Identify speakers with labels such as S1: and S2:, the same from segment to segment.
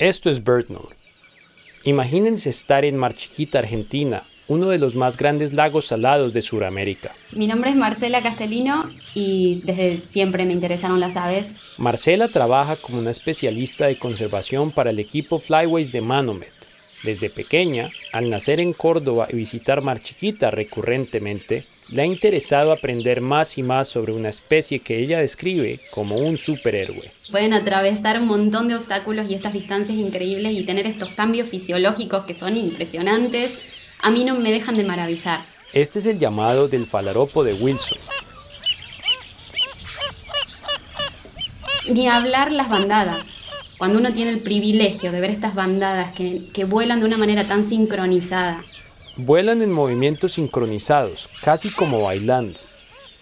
S1: Esto es BirdNote. Imagínense estar en Mar Chiquita, Argentina, uno de los más grandes lagos salados de Sudamérica.
S2: Mi nombre es Marcela Castellino y desde siempre me interesaron las aves.
S1: Marcela trabaja como una especialista de conservación para el equipo Flyways de Manomet. Desde pequeña, al nacer en Córdoba y visitar Mar Chiquita recurrentemente, le ha interesado aprender más y más sobre una especie que ella describe como un superhéroe.
S2: Pueden atravesar un montón de obstáculos y estas distancias increíbles y tener estos cambios fisiológicos que son impresionantes a mí no me dejan de maravillar.
S1: Este es el llamado del falaropo de Wilson.
S2: Ni hablar las bandadas. Cuando uno tiene el privilegio de ver estas bandadas que, que vuelan de una manera tan sincronizada.
S1: Vuelan en movimientos sincronizados, casi como bailando.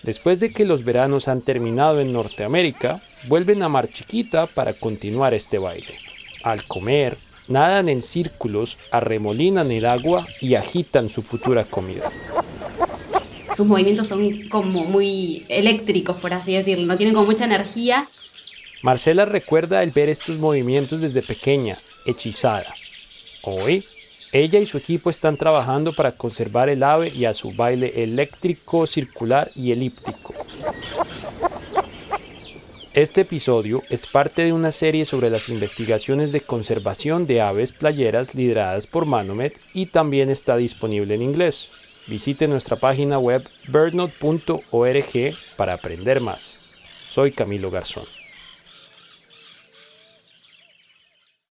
S1: Después de que los veranos han terminado en Norteamérica, vuelven a Mar Chiquita para continuar este baile. Al comer, nadan en círculos, arremolinan el agua y agitan su futura comida.
S2: Sus movimientos son como muy eléctricos, por así decirlo, no tienen como mucha energía.
S1: Marcela recuerda el ver estos movimientos desde pequeña, hechizada. Hoy, ella y su equipo están trabajando para conservar el ave y a su baile eléctrico, circular y elíptico. Este episodio es parte de una serie sobre las investigaciones de conservación de aves playeras lideradas por Manomet y también está disponible en inglés. Visite nuestra página web birdnote.org para aprender más. Soy Camilo Garzón.